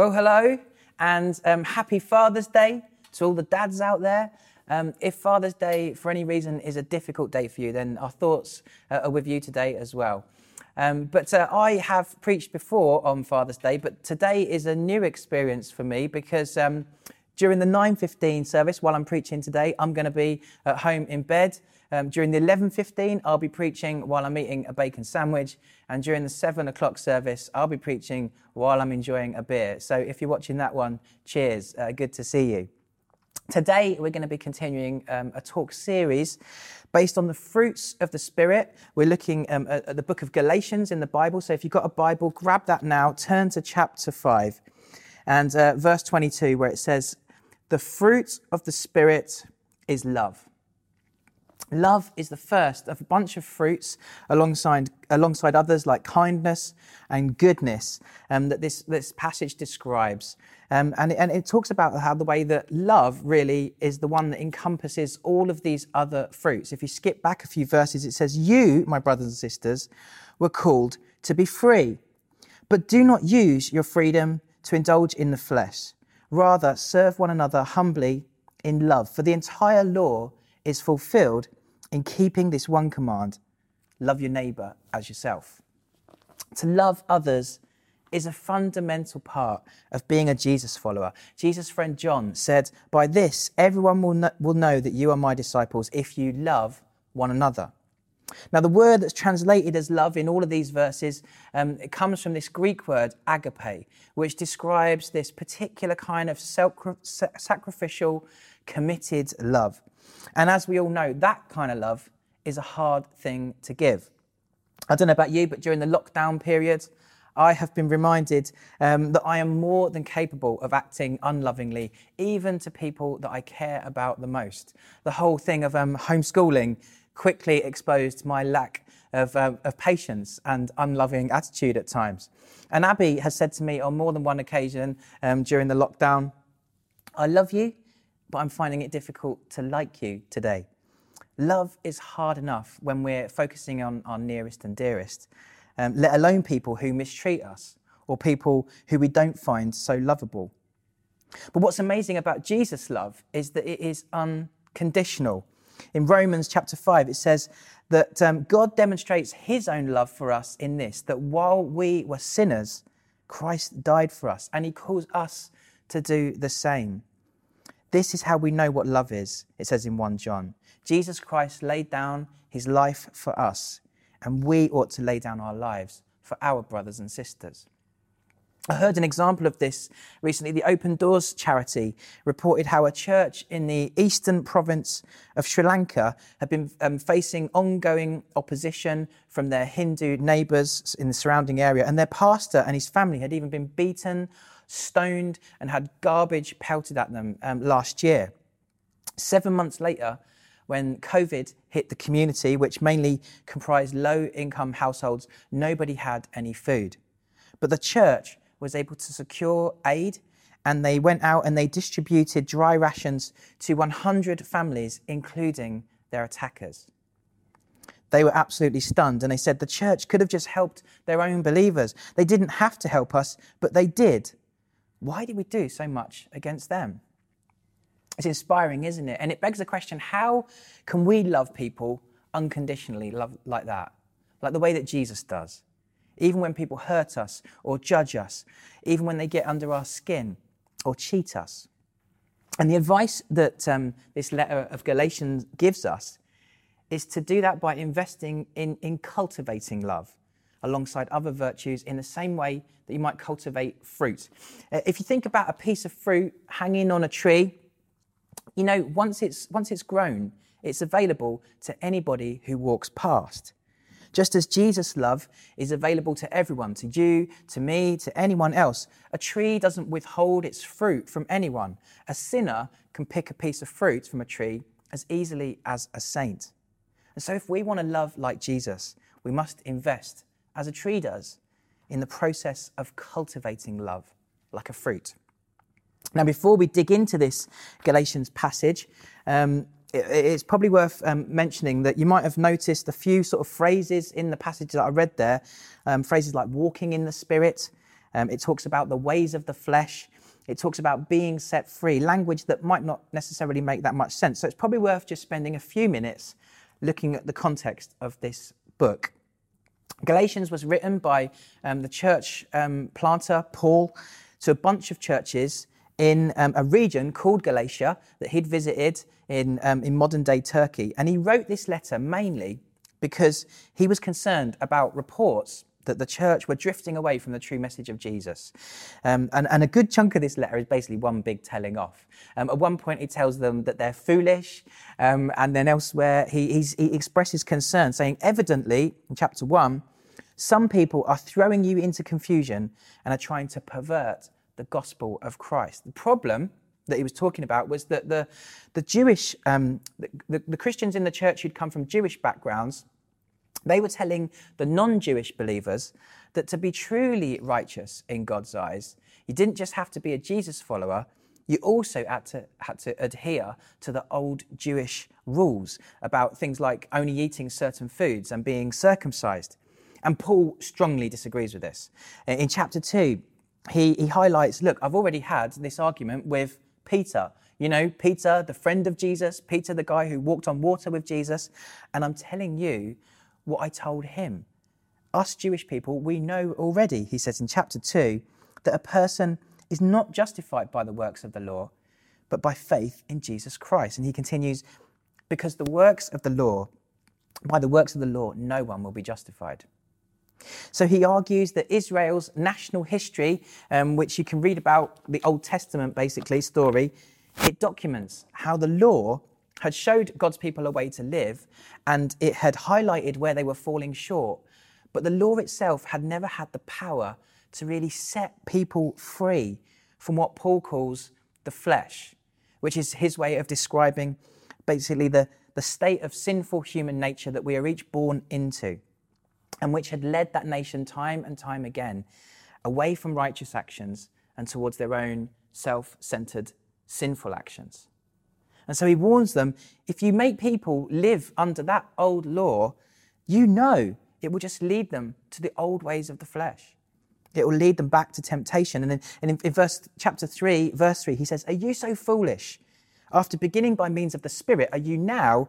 Well, hello, and um, happy Father's Day to all the dads out there. Um, if Father's Day, for any reason, is a difficult day for you, then our thoughts uh, are with you today as well. Um, but uh, I have preached before on Father's Day, but today is a new experience for me because um, during the 9:15 service, while I'm preaching today, I'm going to be at home in bed. Um, during the 11:15, I'll be preaching while I'm eating a bacon sandwich, and during the seven o'clock service, I'll be preaching while I'm enjoying a beer. So if you're watching that one, cheers! Uh, good to see you. Today, we're going to be continuing um, a talk series based on the fruits of the Spirit. We're looking um, at, at, the book of Galatians in the Bible. So if you've got a Bible, grab that now, turn to chapter 5 and uh, verse 22, where it says, The fruit of the Spirit is love. Love is the first of a bunch of fruits alongside, alongside others like kindness and goodness um, that this, this passage describes. Um, and, and it talks about how the way that love really is the one that encompasses all of these other fruits. If you skip back a few verses, it says, You, my brothers and sisters, were called to be free. But do not use your freedom to indulge in the flesh. Rather, serve one another humbly in love. For the entire law is fulfilled in keeping this one command love your neighbor as yourself. To love others is a fundamental part of being a Jesus follower. Jesus' friend John said, By this, everyone will know, will know that you are my disciples if you love one another. Now, the word that's translated as love in all of these verses, um, comes from this Greek word agape, which describes this particular kind of sacrificial, committed love. And as we all know, that kind of love is a hard thing to give. I don't know about you, but during the lockdown period, I have been reminded um, that I am more than capable of acting unlovingly, even to people that I care about the most. The whole thing of um, homeschooling quickly exposed my lack of, uh, of, patience and unloving attitude at times. And Abby has said to me on more than one occasion um, during the lockdown, I love you, but I'm finding it difficult to like you today. Love is hard enough when we're focusing on our nearest and dearest, um, let alone people who mistreat us or people who we don't find so lovable. But what's amazing about Jesus' love is that it is unconditional. In Romans chapter 5, it says that um, God demonstrates his own love for us in this that while we were sinners, Christ died for us, and he calls us to do the same. This is how we know what love is, it says in 1 John. Jesus Christ laid down his life for us, and we ought to lay down our lives for our brothers and sisters. I heard an example of this recently. The Open Doors charity reported how a church in the eastern province of Sri Lanka had been um, facing ongoing opposition from their Hindu neighbours in the surrounding area, and their pastor and his family had even been beaten stoned, and had garbage pelted at them um, last year. Seven months later, when COVID hit the community, which mainly comprised low income households, nobody had any food. But the church was able to secure aid and they went out and they distributed dry rations to 100 families, including their attackers. They were absolutely stunned and they said the church could have just helped their own believers. They didn't have to help us, but they did. Why did we do so much against them? It's inspiring, isn't it? And it begs the question how can we love people unconditionally love like that? Like the way that Jesus does. Even when people hurt us or judge us, even when they get under our skin or cheat us. And the advice that um, this letter of Galatians gives us is to do that by investing in, in cultivating love alongside other virtues in the same way that you might cultivate fruit. Uh, if you think about a piece of fruit hanging on a tree, you know, once it's, once it's grown, it's available to anybody who walks past. Just as Jesus' love is available to everyone, to you, to me, to anyone else, a tree doesn't withhold its fruit from anyone. A sinner can pick a piece of fruit from a tree as easily as a saint. And so, if we want to love like Jesus, we must invest as a tree does, in the process of cultivating love like a fruit. Now, before we dig into this Galatians passage, um, it, it's probably worth um, mentioning that you might have noticed a few sort of phrases in the passage that I read there, um, phrases like walking in the Spirit, Um, it talks about the ways of the flesh. It talks about being set free, language that might not necessarily make that much sense. So it's probably worth just spending a few minutes looking at the context of this book. Galatians was written by um, the church um, planter Paul to a bunch of churches in um, a region called Galatia that he'd visited in, um, in modern day Turkey. And he wrote this letter mainly because he was concerned about reports that the church were drifting away from the true message of Jesus. Um, and, and, a good chunk of this letter is basically one big telling off. Um, at one point, he tells them that they're foolish. Um, and then elsewhere, he, he expresses concern, saying, evidently, in chapter one, some people are throwing you into confusion and are trying to pervert the gospel of Christ. The problem that he was talking about was that the, the Jewish, um, the, the Christians in the church who'd come from Jewish backgrounds, they were telling the non Jewish believers that to be truly righteous in God's eyes, you didn't just have to be a Jesus follower, you also had to, had to adhere to the old Jewish rules about things like only eating certain foods and being circumcised. And Paul strongly disagrees with this. In chapter 2, he, he highlights look, I've already had this argument with Peter. You know, Peter, the friend of Jesus, Peter, the guy who walked on water with Jesus. And I'm telling you what I told him. Us Jewish people, we know already, he says in chapter 2, that a person is not justified by the works of the law, but by faith in Jesus Christ. And he continues, because the works of the law, by the works of the law, no one will be justified. So he argues that Israel's national history, um, which you can read about the Old Testament basically story, it documents how the law had showed God's people a way to live and it had highlighted where they were falling short. But the law itself had never had the power to really set people free from what Paul calls the flesh, which is his way of describing basically the, the state of sinful human nature that we are each born into and which had led that nation time and time again away from righteous actions and towards their own self centered sinful actions. And so he warns them if you make people live under that old law, you know it will just lead them to the old ways of the flesh. It will lead them back to temptation. And, in, and in, in verse chapter 3, verse 3, he says, Are you so foolish? After beginning by means of the Spirit, are you now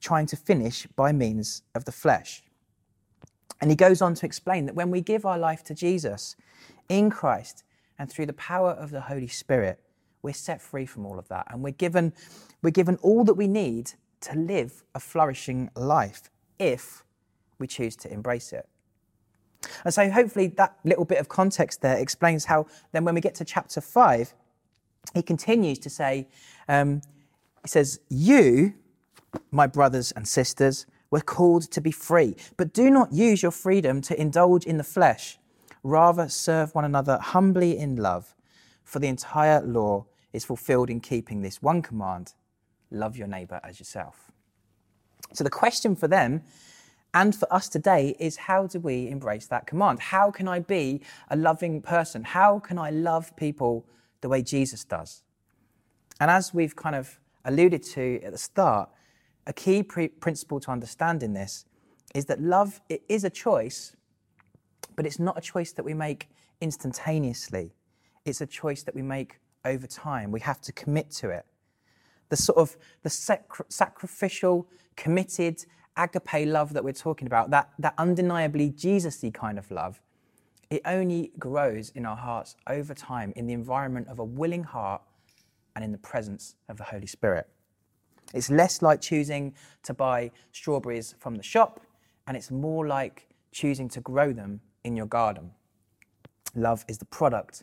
trying to finish by means of the flesh? And he goes on to explain that when we give our life to Jesus in Christ and through the power of the Holy Spirit, we're set free from all of that. And we're given, we're given all that we need to live a flourishing life if we choose to embrace it. And so, hopefully, that little bit of context there explains how then when we get to chapter 5, he continues to say, um, he says, You, my brothers and sisters, we're called to be free. But do not use your freedom to indulge in the flesh. Rather, serve one another humbly in love. For the entire law is fulfilled in keeping this one command love your neighbor as yourself. So, the question for them and for us today is how do we embrace that command? How can I be a loving person? How can I love people the way Jesus does? And as we've kind of alluded to at the start, a key pre- principle to understand in this is that love it is a choice, but it's not a choice that we make instantaneously. It's a choice that we make over time. We have to commit to it. The sort of the sac- sacrificial, committed, agape love that we're talking about, that, that undeniably Jesus-y kind of love, it only grows in our hearts over time in the environment of a willing heart and in the presence of the Holy Spirit. It's less like choosing to buy strawberries from the shop, and it's more like choosing to grow them in your garden. Love is the product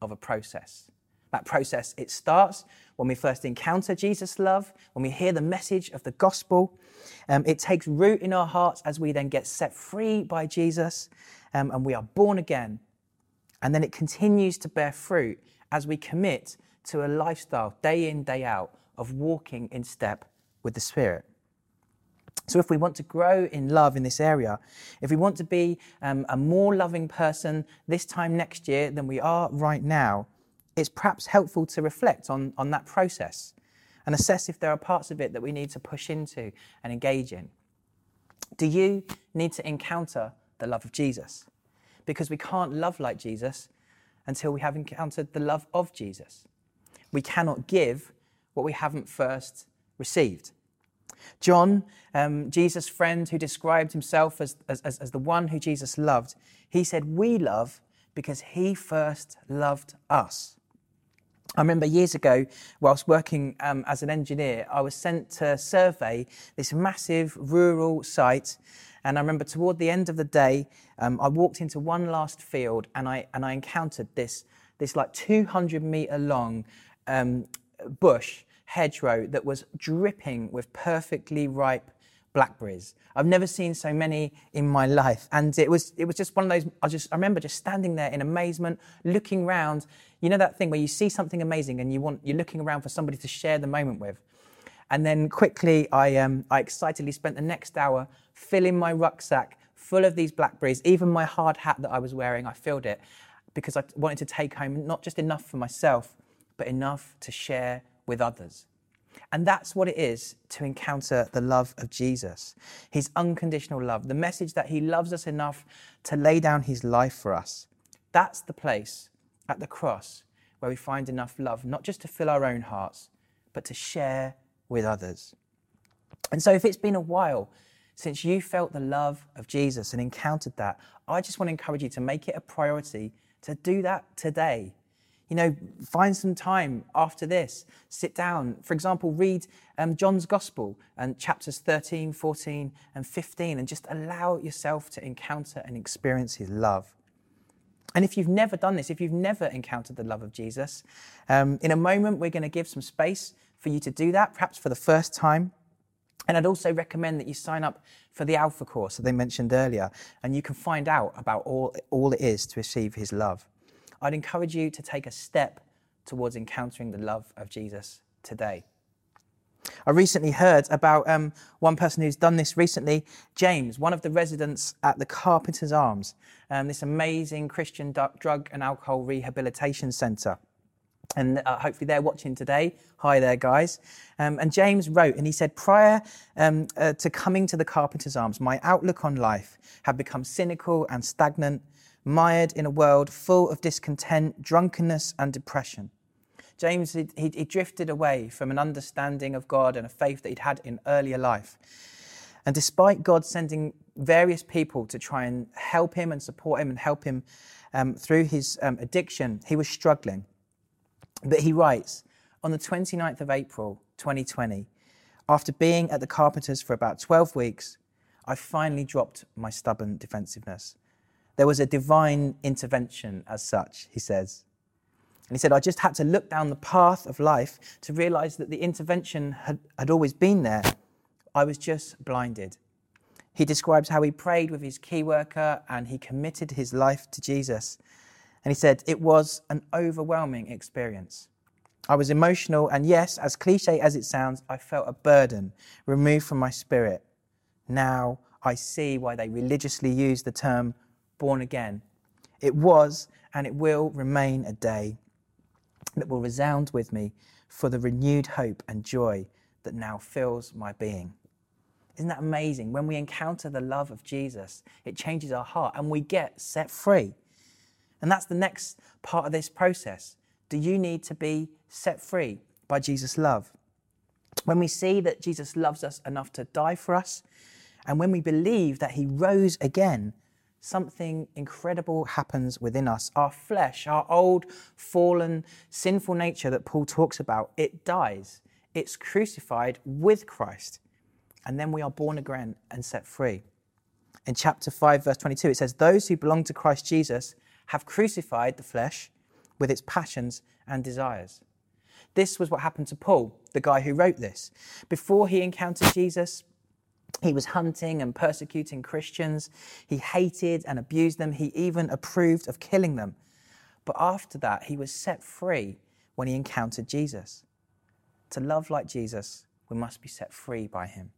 of a process. That process, it starts when we first encounter Jesus' love, when we hear the message of the gospel. Um, it takes root in our hearts as we then get set free by Jesus um, and we are born again. And then it continues to bear fruit as we commit to a lifestyle day in, day out of walking in step with the Spirit. So, if we want to grow in love in this area, if we want to be um, a more loving person this time next year than we are right now, it's perhaps helpful to reflect on, on that process and assess if there are parts of it that we need to push into and engage in. Do you need to encounter the love of Jesus? because we can't love like Jesus until we have encountered the love of Jesus. We cannot give what we haven't first received. John, um, Jesus' friend who described himself as, as, as the one who Jesus loved, he said, We love because he first loved us. I remember years ago, whilst working um, as an engineer, I was sent to survey this massive rural site. And I remember toward the end of the day, um, I walked into one last field and I, and I encountered this, this like 200 meter long um, bush hedgerow that was dripping with perfectly ripe blackberries. I've never seen so many in my life. And it was, it was just one of those, I just, I remember just standing there in amazement, looking around. You know that thing where you see something amazing and you want, you're looking around for somebody to share the moment with. And then quickly, I, um, I excitedly spent the next hour filling my rucksack full of these blackberries. Even my hard hat that I was wearing, I filled it because I wanted to take home not just enough for myself, but enough to share with others. And that's what it is to encounter the love of Jesus, his unconditional love, the message that he loves us enough to lay down his life for us. That's the place at the cross where we find enough love, not just to fill our own hearts, but to share with others. And so, if it's been a while since you felt the love of Jesus and encountered that, I just want to encourage you to make it a priority to do that today you know, find some time after this, sit down. For example, read um, John's Gospel and chapters 13, 14, and 15, and just allow yourself to encounter and experience his love. And if you've never done this, if you've never encountered the love of Jesus, um, in a moment we're going to give some space for you to do that, perhaps for the first time. And I'd also recommend that you sign up for the Alpha course that they mentioned earlier, and you can find out about all, all it is to receive his love. I'd encourage you to take a step towards encountering the love of Jesus today. I recently heard about um, one person who's done this recently, James, one of the residents at the Carpenter's Arms, um, this amazing Christian drug and alcohol rehabilitation centre. And uh, hopefully they're watching today. Hi there, guys. Um, and James wrote, and he said, Prior um, uh, to coming to the Carpenter's Arms, my outlook on life had become cynical and stagnant mired in a world full of discontent, drunkenness, and depression. James, he, he, drifted away from an understanding of God and a faith that he'd had in earlier life. And despite God sending various people to try and help him and support him and help him um, through his um, addiction, he was struggling. But he writes, on the 29th of April, 2020, after being at the Carpenters for about 12 weeks, I finally dropped my stubborn defensiveness. There was a divine intervention as such, he says. And he said, I just had to look down the path of life to realize that the intervention had, had always been there. I was just blinded. He describes how he prayed with his key worker and he committed his life to Jesus. And he said, It was an overwhelming experience. I was emotional, and yes, as cliche as it sounds, I felt a burden removed from my spirit. Now I see why they religiously use the term born again. It was and it will remain a day that will resound with me for the renewed hope and joy that now fills my being. Isn't that amazing? When we encounter the love of Jesus, it changes our heart and we get set free. And that's the next part of this process. Do you need to be set free by Jesus' love? When we see that Jesus loves us enough to die for us, and when we believe that he rose again something incredible happens within us. Our flesh, our old, fallen, sinful nature that Paul talks about, it dies. It's crucified with Christ. And then we are born again and set free. In chapter 5, verse 22, it says, Those who belong to Christ Jesus have crucified the flesh with its passions and desires. This was what happened to Paul, the guy who wrote this. Before he encountered Jesus, he was hunting and persecuting Christians. He hated and abused them. He even approved of killing them. But after that, he was set free when he encountered Jesus. To love like Jesus, we must be set free by him.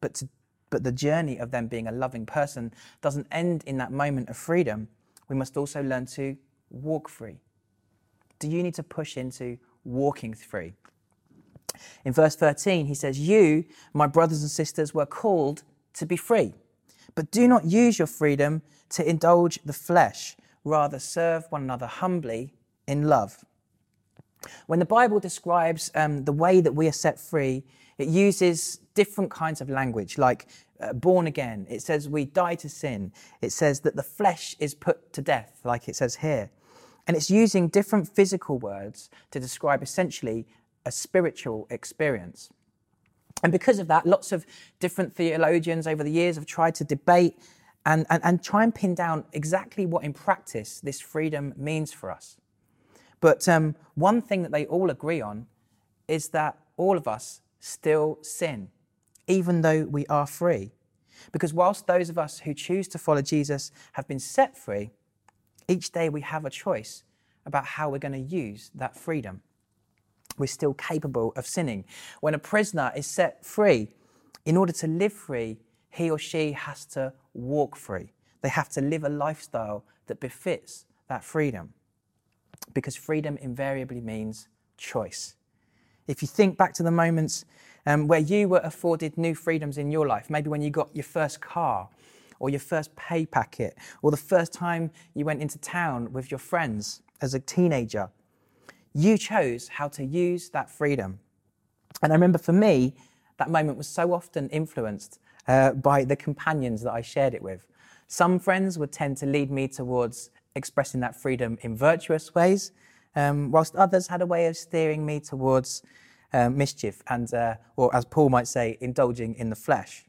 But, to, but the journey of them being a loving person doesn't end in that moment of freedom. We must also learn to walk free. Do you need to push into walking free? In verse 13, he says, You, my brothers and sisters, were called to be free. But do not use your freedom to indulge the flesh, rather, serve one another humbly in love. When the Bible describes um, the way that we are set free, it uses different kinds of language, like uh, born again. It says we die to sin. It says that the flesh is put to death, like it says here. And it's using different physical words to describe essentially a spiritual experience. And because of that, lots of different theologians over the years have tried to debate and, and, and try and pin down exactly what in practice this freedom means for us. But um, one thing that they all agree on is that all of us still sin, even though we are free. Because whilst those of us who choose to follow Jesus have been set free, each day we have a choice about how we're going to use that freedom. We're still capable of sinning. When a prisoner is set free, in order to live free, he or she has to walk free. They have to live a lifestyle that befits that freedom because freedom invariably means choice. If you think back to the moments um, where you were afforded new freedoms in your life, maybe when you got your first car or your first pay packet or the first time you went into town with your friends as a teenager, you chose how to use that freedom. And I remember for me, that moment was so often influenced uh, by the companions that I shared it with. Some friends would tend to lead me towards expressing that freedom in virtuous ways, um, whilst others had a way of steering me towards uh, mischief and, uh, or as Paul might say, indulging in the flesh.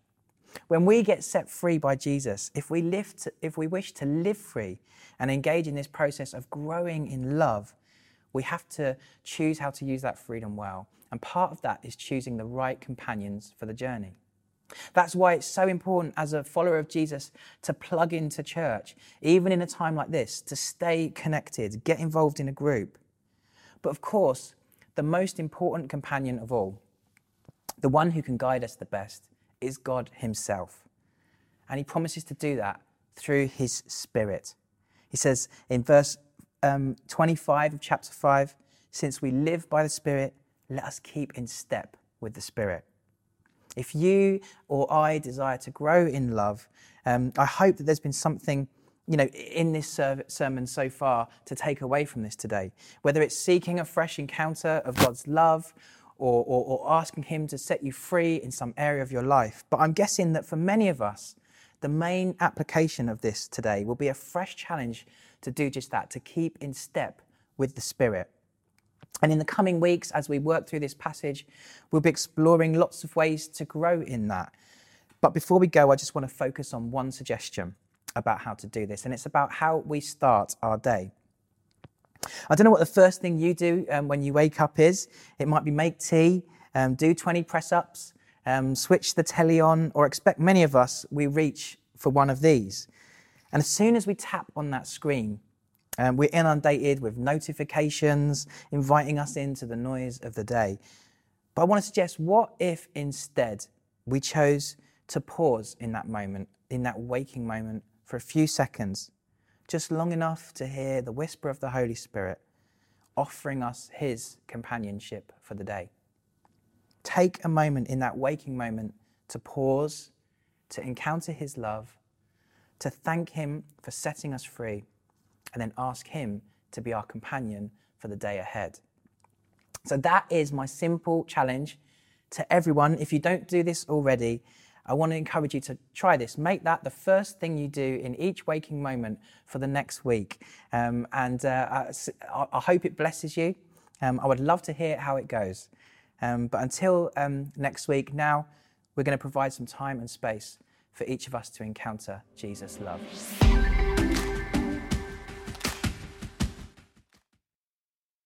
When we get set free by Jesus, if we, if we wish to live free and engage in this process of growing in love, we have to choose how to use that freedom well. And part of that is choosing the right companions for the journey. That's why it's so important as a follower of Jesus to plug into church, even in a time like this, to stay connected, get involved in a group. But of course, the most important companion of all, the one who can guide us the best, is God Himself. And He promises to do that through His Spirit. He says in verse um, 25 of chapter 5 since we live by the Spirit, let us keep in step with the Spirit. If you or I desire to grow in love, um, I hope that there's been something you know, in this sermon so far to take away from this today. Whether it's seeking a fresh encounter of God's love or, or, or, asking Him to set you free in some area of your life. But I'm guessing that for many of us, the main application of this today will be a fresh challenge to do just that, to keep in step with the Spirit. And in the coming weeks, as we work through this passage, we'll be exploring lots of ways to grow in that. But before we go, I just want to focus on one suggestion about how to do this, and it's about how we start our day. I don't know what the first thing you do um, when you wake up is. It might be make tea, um, do 20 press ups, um, switch the telly on, or expect many of us, we reach for one of these. And as soon as we tap on that screen, um, we're inundated with notifications inviting us into the noise of the day. But I want to suggest what if instead we chose to pause in that moment, in that waking moment, for a few seconds, just long enough to hear the whisper of the Holy Spirit offering us His companionship for the day. Take a moment in that waking moment to pause, to encounter His love, to thank Him for setting us free and then ask Him to be our companion for the day ahead. So that is my simple challenge to everyone. If you don't do this already, I want to encourage you to try this. Make that the first thing you do in each waking moment for the next week. Um, and uh, I, I, hope it blesses you. Um, I would love to hear how it goes. Um, but until um, next week, now we're going to provide some time and space for each of us to encounter Jesus' love.